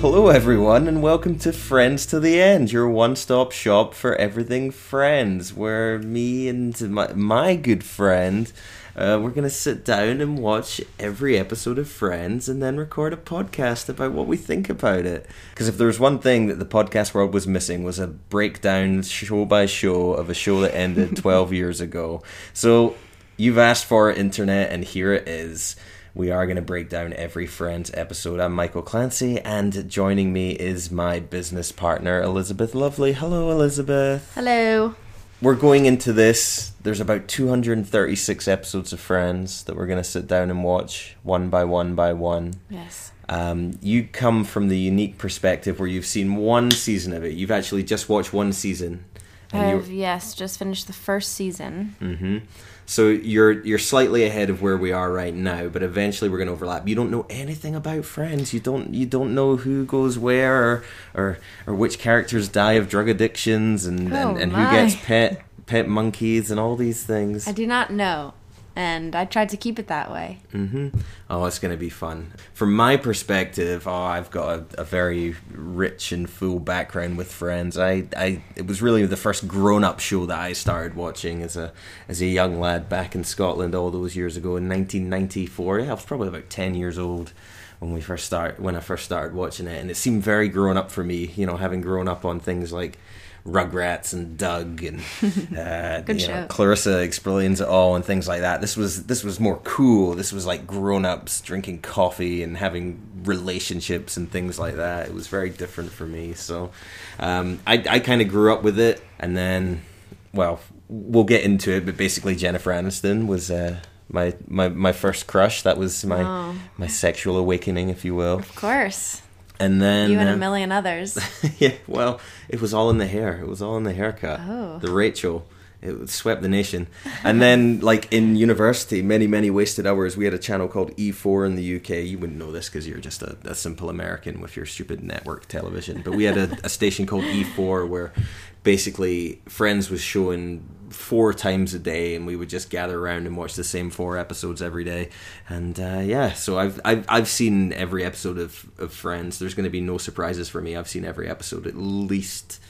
Hello, everyone, and welcome to Friends to the End, your one stop shop for everything Friends, where me and my, my good friend. Uh, we're going to sit down and watch every episode of Friends and then record a podcast about what we think about it. Because if there was one thing that the podcast world was missing was a breakdown show by show of a show that ended 12 years ago. So you've asked for it, internet, and here it is. We are going to break down every Friends episode. I'm Michael Clancy, and joining me is my business partner, Elizabeth Lovely. Hello, Elizabeth. Hello. We're going into this. There's about 236 episodes of Friends that we're going to sit down and watch one by one by one. Yes. Um, you come from the unique perspective where you've seen one season of it. You've actually just watched one season. And you- I've yes, just finished the first season. hmm So you're you're slightly ahead of where we are right now, but eventually we're going to overlap. You don't know anything about Friends. You don't you don't know who goes where or or, or which characters die of drug addictions and, Oh, and, and who gets pet pet monkeys and all these things. I do not know, and I tried to keep it that way. hmm Oh, it's going to be fun. From my perspective, oh, I've got a, a very rich and full background with Friends. I, I, it was really the first grown-up show that I started watching as a as a young lad back in Scotland all those years ago in 1994. Yeah, I was probably about 10 years old when we first start when I first started watching it, and it seemed very grown up for me. You know, having grown up on things like. Rugrats and Doug and uh, you know. Clarissa explains it all and things like that. This was this was more cool. This was like grown ups drinking coffee and having relationships and things like that. It was very different for me. So um, I I kind of grew up with it, and then well we'll get into it. But basically, Jennifer Aniston was. Uh, my, my my first crush that was my Oh. my sexual awakening if you will Of course, and then you and uh, a million others. yeah, well, it was all in the hair. It was all in the haircut. Oh. The Rachel. It swept the nation. And then, like in university, many, many wasted hours. We had a channel called E4 in the UK. You wouldn't know this because you're just a, a simple American with your stupid network television. But we had a, a station called E4 where basically Friends was showing four times a day, and we would just gather around and watch the same four episodes every day. And uh, yeah, so I've, I've I've seen every episode of, of Friends. There's going to be no surprises for me. I've seen every episode at least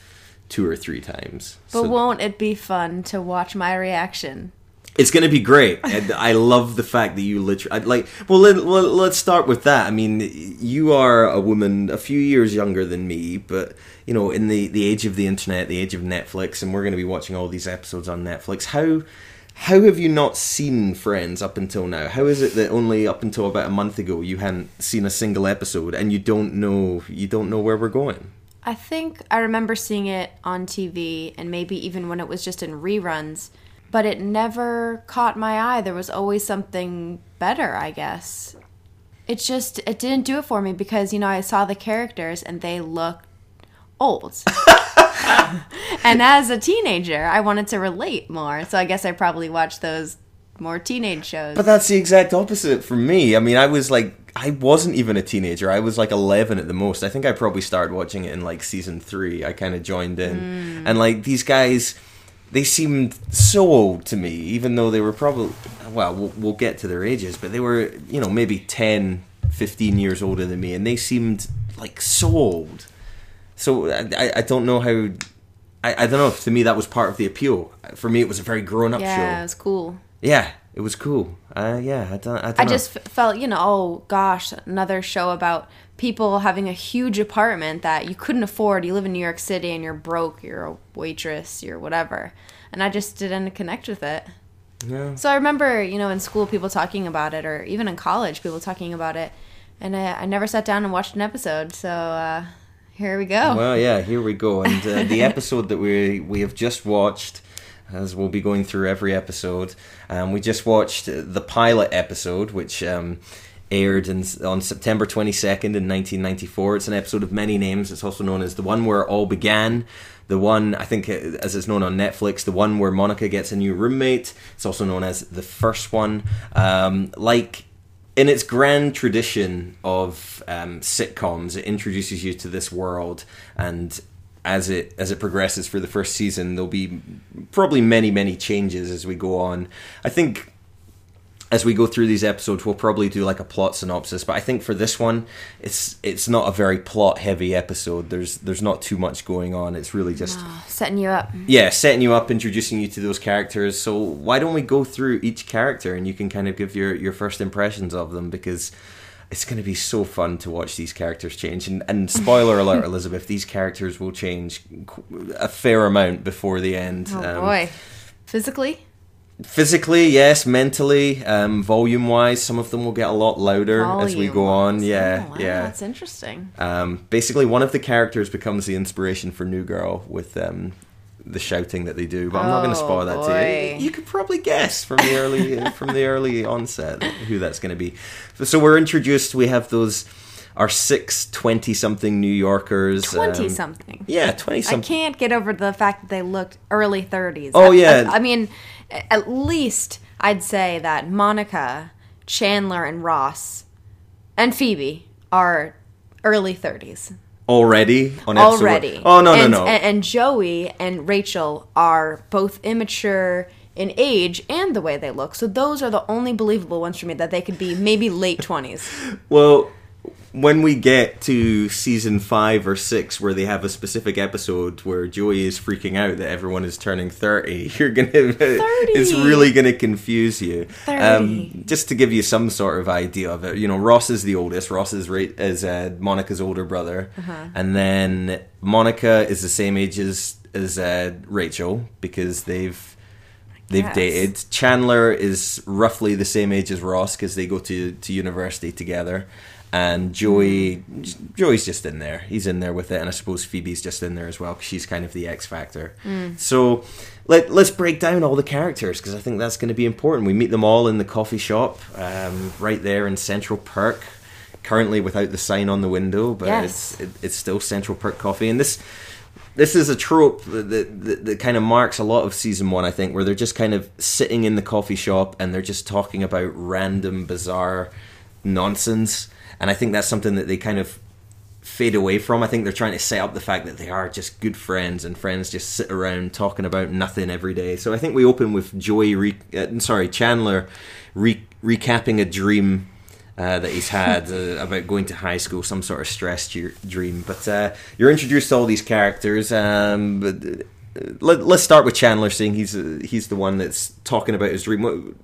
two or three times. But So- won't it be fun to watch my reaction? it's going to be great. And I love the fact that you literally like. Well, let, let's start with that. I mean, you are a woman a few years younger than me, but you know, in the the age of the internet, the age of Netflix, and we're going to be watching all these episodes on Netflix. How how have you not seen Friends up until now? How is it that only up until about a month ago you hadn't seen a single episode, and you don't know you don't know where we're going? I think I remember seeing it on TV and maybe even when it was just in reruns, but it never caught my eye. There was always something better, I guess. It just it didn't do it for me because you know I saw the characters and they looked old. and as a teenager, I wanted to relate more. So I guess I probably watched those more teenage shows. But that's the exact opposite for me. I mean, I was like, I wasn't even a teenager. I was like 11 at the most. I think I probably started watching it in like season three. I kind of joined in. Mm. And like these guys, they seemed so old to me, even though they were probably, well, we'll, we'll get to their ages, but they were, you know, maybe 10, 15 years older than me. And they seemed like so old. So I, I- I don't know how. I, I don't know. if To me, that was part of the appeal. For me, it was a very grown up yeah, show. Yeah, it was cool. Yeah, it was cool. Uh, yeah, I don't. I, don't I just f- felt, you know, oh gosh, another show about people having a huge apartment that you couldn't afford. You live in New York City and you're broke, you're a waitress, you're whatever. And I just didn't connect with it. Yeah. So I remember, you know, in school people talking about it, or even in college people talking about it. And I, I never sat down and watched an episode. So uh, here we go. Well, yeah, here we go. And uh, the episode that we we have just watched, as we'll be going through every episode, um, we just watched the pilot episode, which um, aired in, on September 22nd in 1994. It's an episode of many names. It's also known as the one where it all began. The one, I think, uh, as it's known on Netflix, the one where Monica gets a new roommate. It's also known as the first one. Um, like in its grand tradition of um, sitcoms, it introduces you to this world, and as it as it progresses for the first season, there'll be probably many many changes as we go on. I think as we go through these episodes, we'll probably do like a plot synopsis. But I think for this one, it's it's not a very plot heavy episode. There's there's not too much going on. It's really just ah, Setting you up. yeah, setting you up, introducing you to those characters. So why don't we go through each character and you can kind of give your your first impressions of them because it's going to be so fun to watch these characters change. And, and spoiler alert, Elizabeth, these characters will change a fair amount before the end. Oh Um, boy. Physically? Physically, yes. Mentally, um, volume wise, some of them will get a lot louder as we go on. Yeah, Oh, wow, yeah. That's interesting. Um, basically, one of the characters becomes the inspiration for New Girl with um, the shouting that they do. But I'm not going to Oh, spoil that to you. You could probably guess from the early from the early onset who that's going to be. So we're introduced. We have those our six 20 something New Yorkers. 20 um, something. Yeah, twenty something. I can't get over the fact that they looked early 30s. Oh, I- yeah. I, I mean, at least I'd say that Monica, Chandler, and Ross, and Phoebe are early 30s. Already on episode Already. one. Oh no and, no no. And, and Joey and Rachel are both immature in age and the way they look. So those are the only believable ones for me that they could be maybe late 20s. Well, when we get to season five or six, where they have a specific episode where Joey is freaking out that everyone is turning thirty, you're gonna it's really gonna confuse you. Um, 30. just to give you some sort of idea of it, you know, Ross is the oldest. Ross is is uh, Monica's older brother, Uh-huh. and then Monica is the same age as as uh, Rachel because they've they've guess. dated. Chandler is roughly the same age as Ross because they go to, to university together. And Joey, Joey's just in there. He's in there with it, and I suppose Phoebe's just in there as well because she's kind of the X factor. So let let's break down all the characters because I think that's going to be important. We meet them all in the coffee shop, um, right there in Central Perk. Currently without the sign on the window, but Yes. it's it, it's still Central Perk Coffee, and this this is a trope that, that, that kind of marks a lot of season one, I think, where they're just kind of sitting in the coffee shop and they're just talking about random, bizarre nonsense. And I think that's something that they kind of fade away from. I think they're trying to set up the fact that they are just good friends and friends just sit around talking about nothing every day. So I think we open with Joey, re- uh, sorry, Chandler re- recapping a dream uh, that he's had uh, about going to high school, some sort of stress dr- dream. But uh, you're introduced to all these characters. Um, but, uh, let, let's start with Chandler, saying he's uh, he's the one that's talking about his dream. What-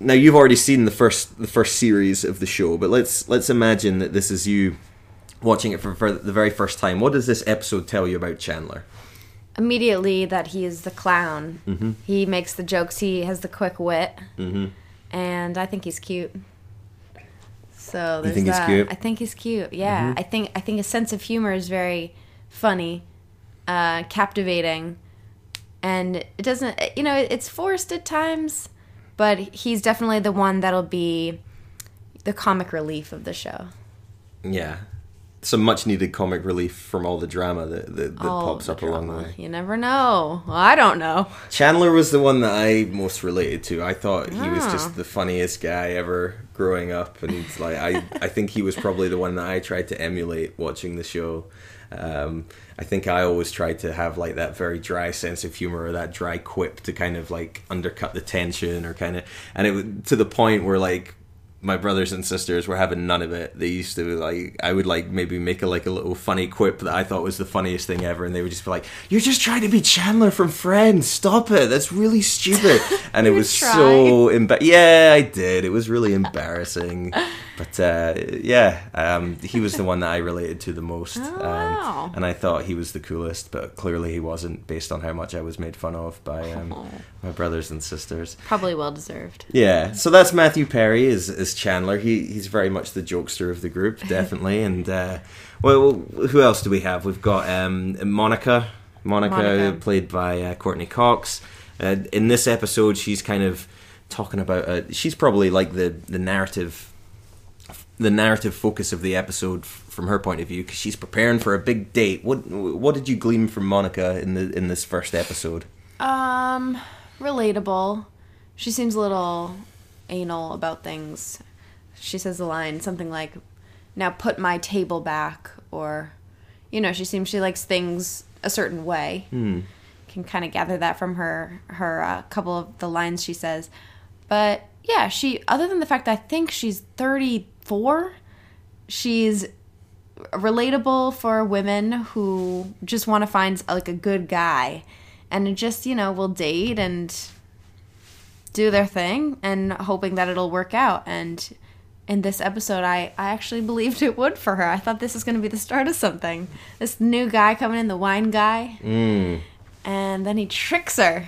Now you've already seen the first the first series of the show, but let's let's imagine that this is you watching it for, for the very first time. What does this episode tell you about Chandler? Immediately that he is the clown. Mm-hmm. He makes the jokes, he has the quick wit. And I think he's cute. So there's think he's that. cute? Mm-hmm. I think he's cute. Yeah, I think I think his sense of humor is very funny, uh, captivating, and it doesn't. You know, it's forced at times, but he's definitely the one that'll be the comic relief of the show. Yeah, some much needed comic relief from all the drama that that, that All pops up along the way. You never know. Well, I don't know. Chandler was the one that I most related to. I thought he was Ah. just the funniest guy ever growing up, and he's like I I think he was probably the one that I tried to emulate watching the show. Um, I think I always tried to have like that very dry sense of humor or that dry quip to kind of like undercut the tension or kind of, and it to the point where like my brothers and sisters were having none of it. They used to like I would like maybe make a like a little funny quip that I thought was the funniest thing ever, and they would just be like, "You're just trying to be Chandler from Friends. Stop it. That's really stupid." And it was so emba- yeah, I did. It was really embarrassing, but uh, yeah, um, he was the one that I related to the most, um, wow. and I thought he was the coolest. But clearly, he wasn't, based on how much I was made fun of by um, Oh. my brothers and sisters. Probably well deserved. Yeah, so that's Matthew Perry is is Chandler. He he's very much the jokester of the group, definitely. and uh, well, who else do we have? We've got um, Monica. Monica, Monica. played by uh, Courteney Cox. Uh, in this episode, she's kind of talking about. Uh, she's probably like the the narrative, the narrative focus of the episode f- from her point of view because she's preparing for a big date. What what did you glean from Monica in the in this first episode? Um, relatable. She seems a little anal about things. She says the line something like, "Now put my table back," or, you know, she seems she likes things a certain way. Can kind of gather that from her her uh, couple of the lines she says, but yeah, she other than the fact that I think she's 34, she's relatable for women who just want to find like a good guy and just, you know, will date and do their thing and hoping that it'll work out and in this episode I, I actually believed it would for her. I thought this was going to be the start of something. This new guy coming in, the wine guy, Mm. and then he tricks her.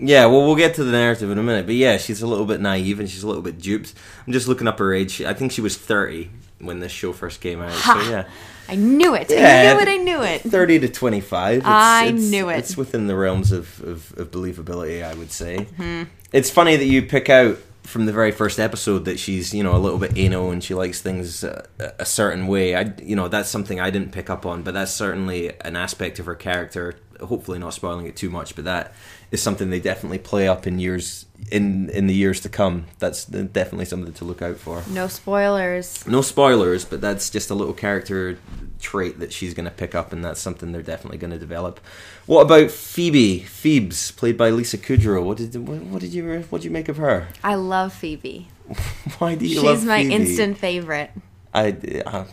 Yeah, well, we'll get to the narrative in a minute, but yeah, she's a little bit naive and she's a little bit duped. I'm just looking up her age. I think she was 30 when this show first came out. Ha! So yeah, I knew it. Yeah, I knew it. I knew it. 30 to 25. It's, I it's- knew it. It's within the realms of, of, of believability, I would say. Hmm. It's funny that you pick out from the very first episode that she's, you know, a little bit anal and she likes things uh, a certain way. I, you know, that's something I didn't pick up on, but that's certainly an aspect of her character. Hopefully, not spoiling it too much, but that is something they definitely play up in years in in the years to come. That's definitely something to look out for. No spoilers. No spoilers, but that's just a little character trait that she's going to pick up, and that's something they're definitely going to develop. What about Phoebe? Phoebes, played by Lisa Kudrow. What did what, what did you what did you make of her? I love Phoebe. Why do you love She's my Phoebe? instant favorite I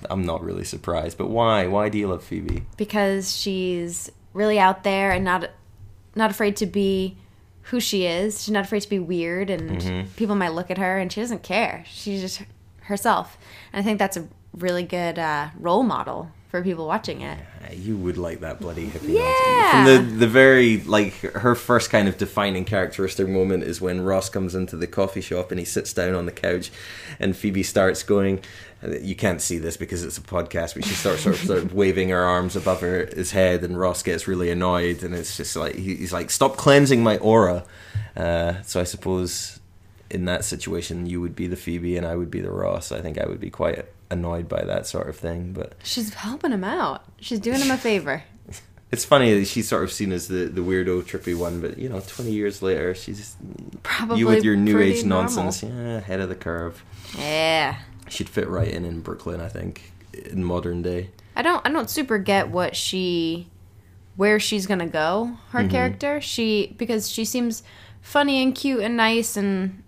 I'm not really surprised, but why? Why do you love Phoebe? because she's really out there and not not afraid to be who she is. She's not afraid to be weird, and Mm-hmm. people might look at her and she doesn't care. She's just herself, and I think that's a really good uh, role model for people watching it. Uh, You would like that bloody hippie. Yeah. From the the very like her first kind of defining characteristic moment is when Ross comes into the coffee shop and he sits down on the couch, and Phoebe starts going. You can't see this because it's a podcast, but she starts sort of, sort of waving her arms above her his head, and Ross gets really annoyed, and it's just like he- he's like, "Stop cleansing my aura." Uh, so I suppose in that situation, you would be the Phoebe, and I would be the Ross. I think I would be quite annoyed by that sort of thing, but She's helping him out. She's doing him a favor. it's funny that she's sort of seen as the, the weirdo, trippy one, but you know, 20 years later, she's Probably you with your new age normal. nonsense, yeah, ahead of the curve. Yeah. She'd fit right in in Brooklyn, I think, in modern day. I don't I don't super get what she where she's gonna go, her Mm-hmm. character. She because she seems funny and cute and nice and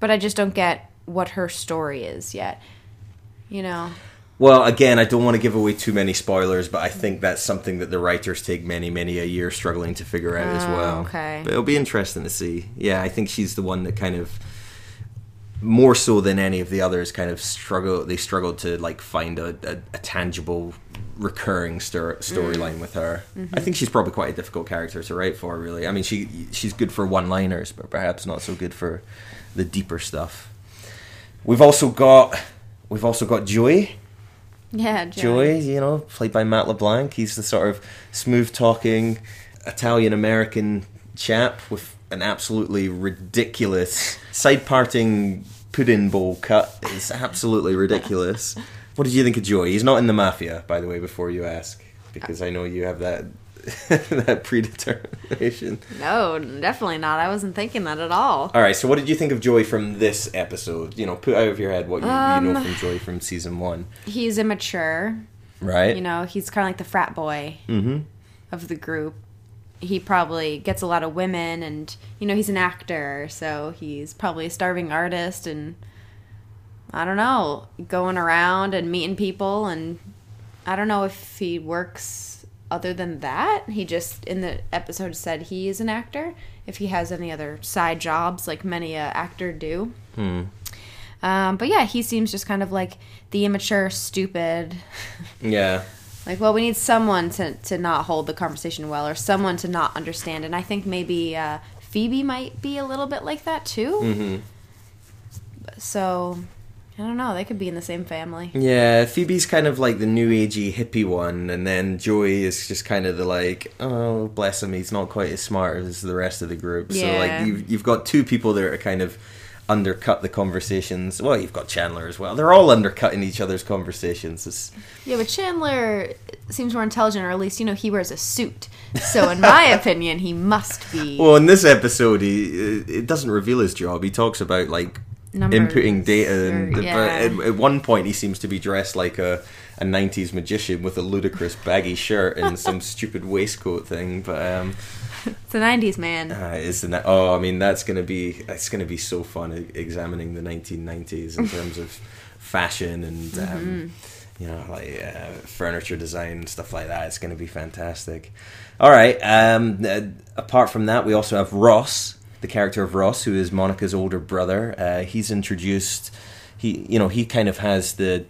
but I just don't get what her story is yet. You know. Well, again, I don't want to give away too many spoilers, but I think that's something that the writers take many, many a year struggling to figure out as Oh, well. okay. But it'll be interesting to see. Yeah, I think she's the one that kind of more so than any of the others kind of struggle they struggled to like find a, a, a tangible recurring stor- storyline mm. with her. I mm-hmm. think she's probably quite a difficult character to write for really. I mean she she's good for one liners but perhaps not so good for the deeper stuff. We've also got we've also got joey. Yeah, Joey, you know, played by Matt LeBlanc. He's the sort of smooth talking Italian American chap with an absolutely ridiculous side parting pudding bowl cut. It's absolutely ridiculous. What did you think of Joey? He's not in the mafia, by the way, before you ask, because I know you have that that predetermination. No, definitely not. I wasn't thinking that at all. All right, so what did you think of Joey from this episode? You know, put out of your head what you, you know Um, from Joey from season one, He's immature. right? You know, he's kind of like the frat boy mm-hmm. of the group. He probably gets a lot of women, and you know he's an actor, so he's probably a starving artist, and I don't know, going around and meeting people, and I don't know if he works other than that. He just in the episode said he is an actor. If he has any other side jobs, like many a actor do. Hmm. Um, but yeah, he seems just kind of like the immature, stupid. Yeah. Like, well, we need someone to, to not hold the conversation well or someone to not understand. And I think maybe uh, Phoebe might be a little bit like that too. Mm-hmm. So, I don't know. They could be in the same family. Yeah, Phoebe's kind of like the new agey hippie one, and then Joey is just kind of the like, oh, bless him, he's not quite as smart as the rest of the group. So like you've you've got two people that are kind of undercut the conversations. Well, you've got Chandler as well. They're all undercutting each other's conversations. It's, Yeah, but Chandler seems more intelligent, or at least, you know, he wears a suit. So, in my opinion, he must be. well, in this episode, he it doesn't reveal his job. He talks about like Numbers inputting data. or- And, But at, at one point, he seems to be dressed like a, a 90s magician with a ludicrous baggy shirt and some stupid waistcoat thing. But um, It's the '90s, man. uh, isn't that? Oh, I mean, that's gonna be it's gonna be so fun examining the 1990s in terms of fashion and um, you know like uh, furniture design and stuff like that. It's gonna be fantastic. All right. Um, uh, apart from that, we also have Ross, the character of Ross, who is Monica's older brother. Uh, he's introduced. He, you know, he kind of has the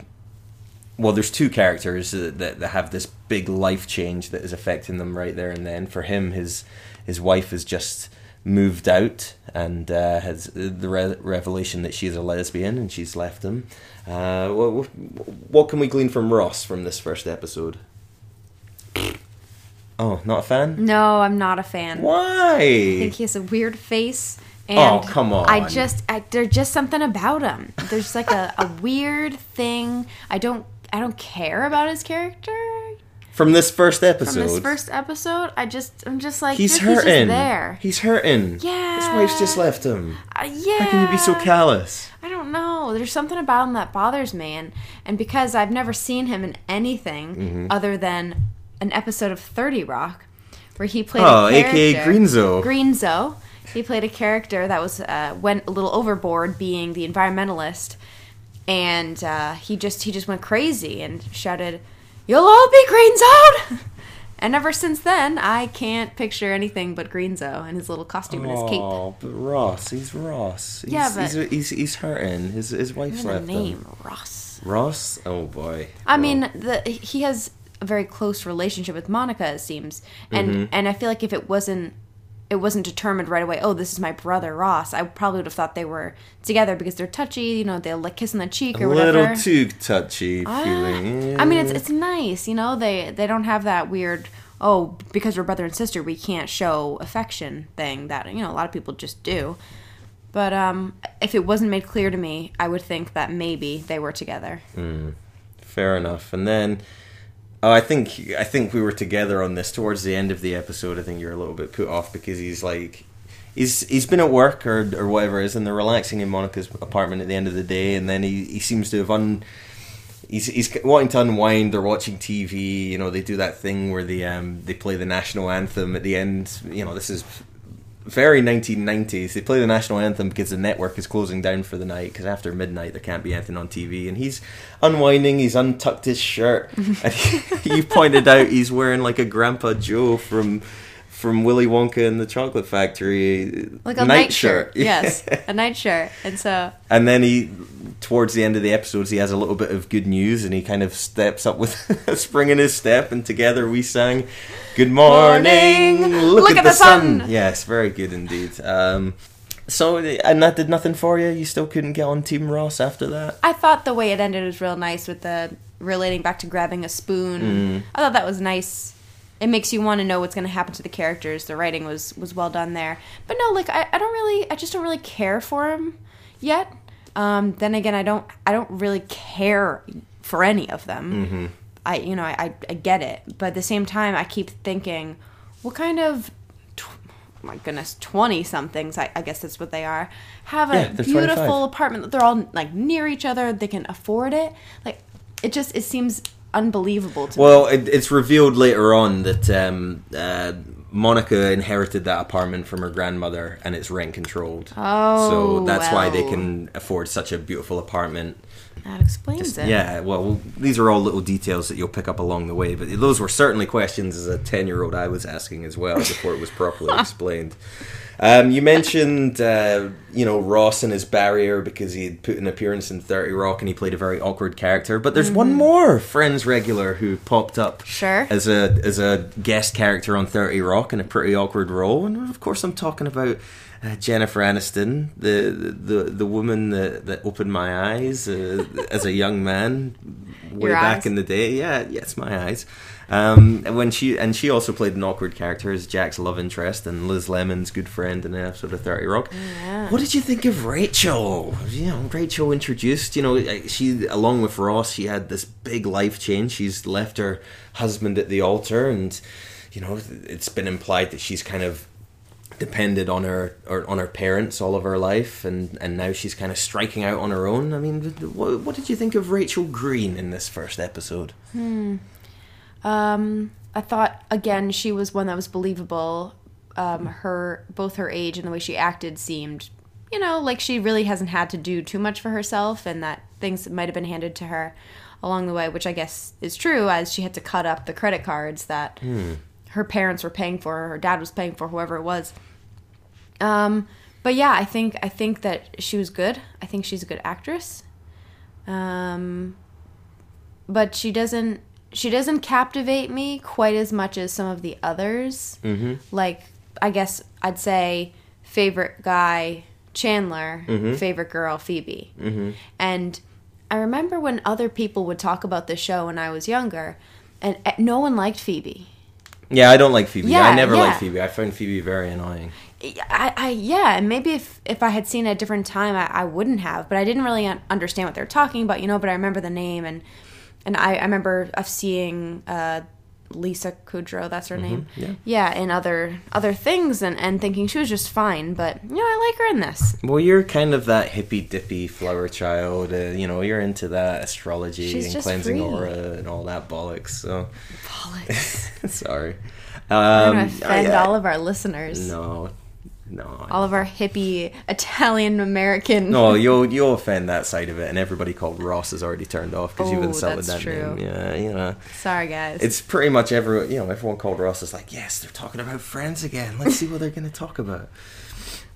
well, there's two characters that, that have this big life change that is affecting them right there and then. For him, his his wife has just moved out and uh, has the re- revelation that she's a lesbian and she's left him. Uh, what, what can we glean from Ross from this first episode? Oh, not a fan? No, I'm not a fan. I Why? think he has a weird face. And Oh, come on. I just, I, there's just something about him. There's like a, a weird thing. I don't, I don't care about his character From this first episode. from this first episode. I just, I'm just like, He's hurting. Just there. He's hurting. Yeah. His wife's just left him. Uh, yeah. How can you be so callous? I don't know. There's something about him that bothers me, and and because I've never seen him in anything Mm-hmm. other than an episode of Thirty Rock, where he played Oh, a aka Greenzo. Greenzo. He played a character that was uh, went a little overboard, being the environmentalist, and uh, he just he just went crazy and shouted, "You'll all be Greenzoed!" And ever since then, I can't picture anything but Greenzo and his little costume and his cape. Oh, but Ross, he's Ross. He's, Yeah, but- he's, he's, he's hurting. His his wife's Even left name, him. Ross. Ross. Oh boy. I Well, mean, the he has a very close relationship with Monica, it seems, and Mm-hmm. and I feel like if it wasn't it wasn't determined right away. Oh, this is my brother Ross. I probably would have thought they were together because they're touchy. You know, they'll like kiss on the cheek a or whatever. A little too touchy Ah, feeling. I mean, it's it's nice. You know, they they don't have that weird. Oh, because we're brother and sister, we can't show affection thing that you know a lot of people just do. But um, if it wasn't made clear to me, I would think that maybe they were together. fair enough. And then, oh, I think I think we were together on this towards the end of the episode. I think you're a little bit put off because he's like. He's, he's been at work or, or whatever is, and they're relaxing in Monica's apartment at the end of the day, and then he, he seems to have un, he's he's wanting to unwind. They're watching TV. You know, they do that thing where they um they play the national anthem at the end. You know, this is very 1990s. They play the national anthem because the network is closing down for the night. Because after midnight, there can't be anything on TV. And he's unwinding. He's untucked his shirt. and he, you pointed out he's wearing like a Grandpa Joe from. From Willy Wonka and the Chocolate Factory, Like a night, shirt. yes, a night shirt. And so and then he, towards the end of the episodes, he has a little bit of good news, and he kind of steps up with a spring in his step, and together we sang, "Good morning, Morning, look, at, the sun. Yes, very good indeed. Um, so, and that did nothing for you. You still couldn't get on Team Ross after that. I thought the way it ended was real nice with the relating back to grabbing a spoon. Mm. I thought that was nice. It makes you want to know what's going to happen to the characters. The writing was was well done there. But no, like I, I don't really, I just don't really care for him yet. Um, then again, I don't, I don't really care for any of them. Mm-hmm. I, you know, I, I, I get it, but at the same time, I keep thinking, what kind of tw- my goodness, 20 somethings, I, I guess that's what they are, have a Yeah, they're beautiful 25. apartment that they're all like near each other, they can afford it. Like, it just, it seems unbelievable to me. Well, it, it's revealed later on that um, uh, Monica inherited that apartment from her grandmother, and it's rent controlled. Oh, so that's why they can afford such a beautiful apartment. That explains it. Yeah, well, these are all little details that you'll pick up along the way, but those were certainly questions as a 10 year old I was asking as well before it was properly explained. Um, you mentioned, uh, you know, Ross and his barrier because he had put an appearance in 30 Rock and he played a very awkward character. But there's one more Friends regular who popped up Mm-hmm. Sure. as a as a guest character on 30 Rock in a pretty awkward role. And of course, I'm talking about uh, Jennifer Aniston, the the the woman that, that opened my eyes uh, as a young man way Your back eyes? in the day. Yeah, yes, my eyes. Um, and when she and she also played an awkward character as Jack's love interest and Liz Lemon's good friend in an episode of Thirty Rock. Yeah. What did you think of Rachel? You know, Rachel introduced. You know, uh, she along with Ross, she had this big life change. She's left her husband at the altar, and you know, it's been implied that she's kind of depended on her or on her parents all of her life, and and now she's kind of striking out on her own. I mean, what, what did you think of Rachel Green in this first episode? Um, I thought again she was one that was believable. Um, her both her age and the way she acted seemed, you know, like she really hasn't had to do too much for herself, and that things might have been handed to her along the way, which I guess is true, as she had to cut up the credit cards that her parents were paying for, her dad was paying for, whoever it was. Um, but yeah, I think I think that she was good. I think she's a good actress. Um, but she doesn't she doesn't captivate me quite as much as some of the others. Mm-hmm. Like I guess I'd say favorite guy Chandler, favorite girl Phoebe, mm-hmm. and I remember when other people would talk about the show when I was younger, and uh, no one liked Phoebe. Yeah, I don't like Phoebe. Yeah, I never yeah. liked Phoebe. I found Phoebe very annoying. I, I yeah, and maybe if if I had seen a different time, I, I wouldn't have. But I didn't really un- understand what they were talking about, you know. But I remember the name, and and I, I remember of seeing uh, Lisa Kudrow, that's her name, yeah. yeah, and other other things, and and thinking she was just fine. But you know, I like her in this. Well, you're kind of that hippy dippy flower child. Uh, you know, you're into that astrology She's and cleansing free. aura and all that bollocks. So Bollocks. sorry. Um, gonna offend I- I- all of our listeners, No, no. all of our hippie Italian American. No, you'll you'll offend that side of it, and everybody called Ross is already turned off because you've Oh, insulted that true. name. Yeah, you know, Sorry, guys. it's pretty much everyone. You know, everyone called Ross is like, yes, they're talking about Friends again. Let's see what they're going to talk about.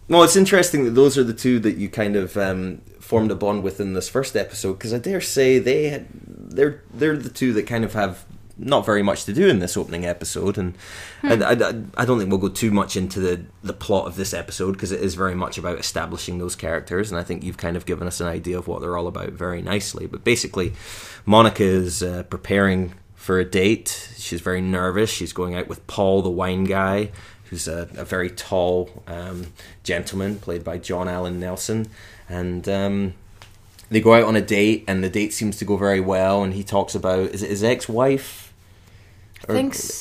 Well, it's interesting that those are the two that you kind of um, formed a bond with in this first episode because I dare say they had, they're they're the two that kind of have not very much to do in this opening episode, and I, I, I don't think we'll go too much into the the plot of this episode because it is very much about establishing those characters, and I think you've kind of given us an idea of what they're all about very nicely. But basically, Monica is uh, preparing for a date. She's very nervous. She's going out with Paul, the wine guy, who's a, a very tall um, gentleman played by John Allen Nelson, and. Um, they go out on a date, and the date seems to go very well. And he talks about is it his ex-wife, or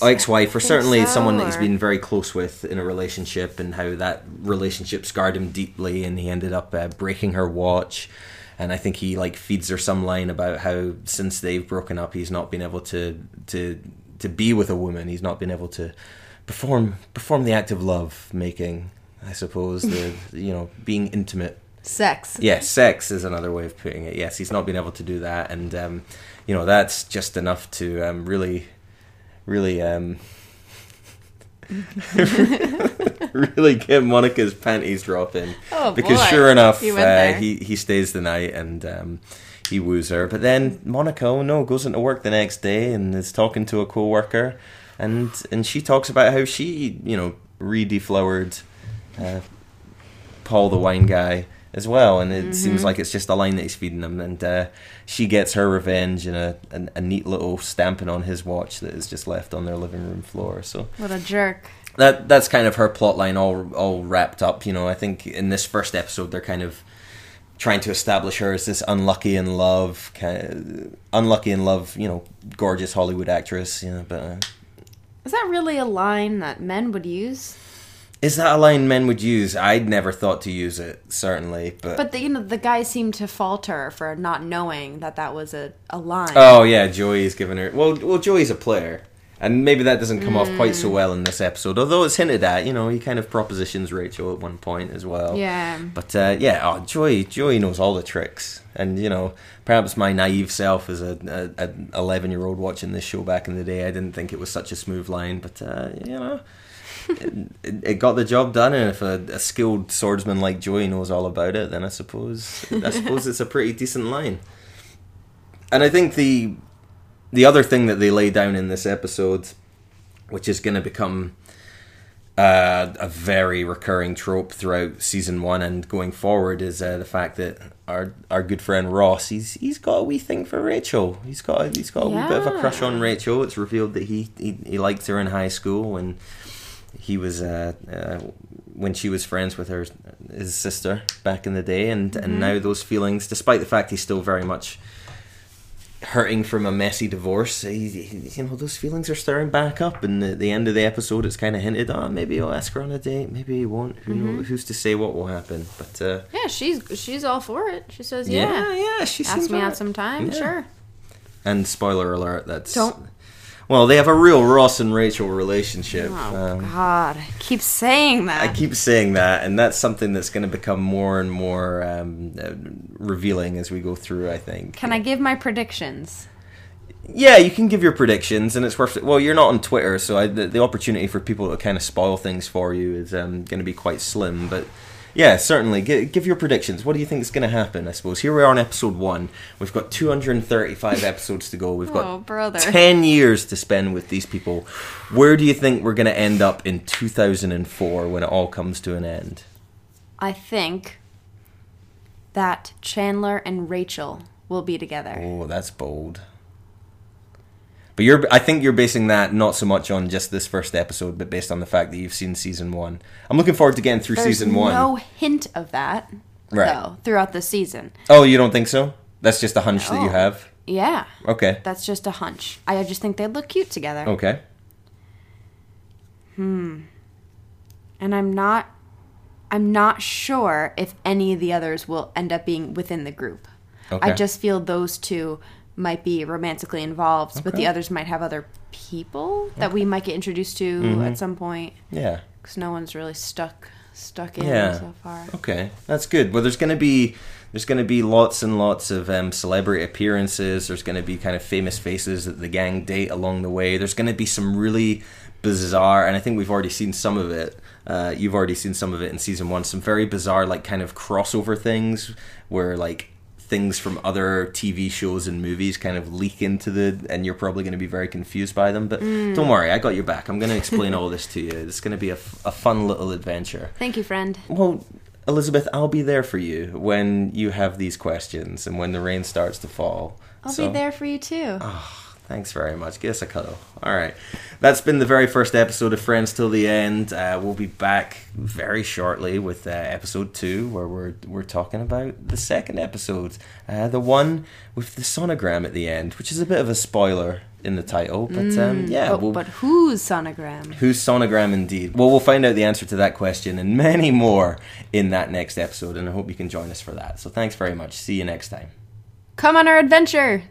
ex-wife, or certainly so, someone that he's been very close with in a relationship, and how that relationship scarred him deeply, and he ended up uh, breaking her watch. And I think he like feeds her some line about how since they've broken up, he's not been able to to to be with a woman. He's not been able to perform perform the act of love making. I suppose the you know being intimate Sex. yeah, sex is another way of putting it. Yes, he's not been able to do that, and um, you know that's just enough to um, really, really, um, really get Monica's panties dropping. Oh, because boy. sure enough, He uh, he he stays the night and. Um, he woos her, but then Monica, oh no, goes into work the next day and is talking to a co-worker, and and she talks about how she, you know, redeflowered uh, Paul the wine guy as well, and it Mm-hmm. seems like it's just a line that he's feeding him, and uh, she gets her revenge in a, a a neat little stamping on his watch that is just left on their living room floor. So What a jerk. that that's kind of her plot line all all wrapped up. You know, I think in this first episode they're kind of trying to establish her as this unlucky in love, kind of, unlucky in love, you know, gorgeous Hollywood actress. You know, but. Uh, Is that really a line that men would use? Is that a line men would use? I'd never thought to use it, certainly, but. But the, you know, the guy seemed to falter for not knowing that that was a, a line. Oh yeah, Joey's giving her. Well, well, Joey's a player, and maybe that doesn't come off quite so well in this episode. Although it's hinted at, you know, he kind of propositions Rachel at one point as well. Yeah. But uh, yeah, oh, Joey, Joey knows all the tricks, and you know, perhaps my naive self as a eleven year old watching this show back in the day, I didn't think it was such a smooth line, but uh, you know. It, it got the job done, and if a, a skilled swordsman like Joey knows all about it, then I suppose I suppose it's a pretty decent line. And I think the the other thing that they lay down in this episode, which is going to become uh, a very recurring trope throughout season one and going forward, is uh, the fact that our our good friend Ross he's he's got a wee thing for Rachel. He's got a, he's got a wee bit of a crush on Rachel. It's revealed that he he, he liked her in high school and he was uh, uh, when she was friends with her his sister back in the day, and and now those feelings, despite the fact he's still very much hurting from a messy divorce. He, he- you know, those feelings are stirring back up. And at the end of the episode, it's kind of hinted, oh, maybe he'll ask her on a date, maybe he won't. Who knows? Who's to say what will happen? But uh, Yeah, she's she's all for it. She says, yeah, "Yeah, yeah, she ask seems me out sometime." Yeah. Sure. And spoiler alert, that's Don't- Well, they have a real Ross and Rachel relationship. Oh Um, God, I keep saying that. I keep saying that, and that's something that's going to become more and more um, uh, revealing as we go through. I think. Can I give my predictions? Yeah, you can give your predictions, and it's worth it. Well, you're not on Twitter, so I, the, the opportunity for people to kind of spoil things for you is um, going to be quite slim. But yeah, certainly, G- give your predictions. What do you think is going to happen? I suppose here we are on episode one. We've got 235 episodes to go. We've got Oh, brother. 10 years to spend with these people. Where do you think we're going to end up in 2004 when it all comes to an end? I think that Chandler and Rachel will be together. Oh, that's bold. But you're I think you're basing that not so much on just this first episode, but based on the fact that you've seen season one. I'm looking forward to getting through There's season one. no hint of that, Right. though, throughout the season. Oh, you don't think so? That's just a hunch that you have. Yeah, Okay. that's just a hunch. I just think they'd look cute together. Okay. Hmm. And I'm not I'm not sure if any of the others will end up being within the group. Okay. I just feel those two might be romantically involved, but the others might have other people that we might get introduced to Mm-hmm. at some point Yeah. because no one's really stuck stuck in Yeah. so far. Okay, that's good. Well, there's going to be there's going to be lots and lots of um, celebrity appearances. There's going to be kind of famous faces that the gang date along the way. There's going to be some really bizarre, and I think we've already seen some of it. Uh, you've already seen some of it in season one. Some very bizarre, like kind of crossover things where like things from other TV shows and movies kind of leak into the, and you're probably going to be very confused by them. But mm. don't worry, I got your back. I'm going to explain all this to you. It's going to be a fun little adventure. Thank you, friend. Well, Elizabeth, I'll be there for you when you have these questions and when the rain starts to fall. I'll So- be there for you too. Ah. Thanks very much. Give us a cuddle. All right. That's been the very first episode of Friends Till the End. Uh, we'll be back very shortly with uh, episode two, where we're we're talking about the second episode, uh, the one with the sonogram at the end, which is a bit of a spoiler in the title. But um, yeah, but, we'll, but whose sonogram? Who's sonogram indeed? Well, we'll find out the answer to that question and many more in that next episode, and I hope you can join us for that. So thanks very much. See you next time. Come on our adventure.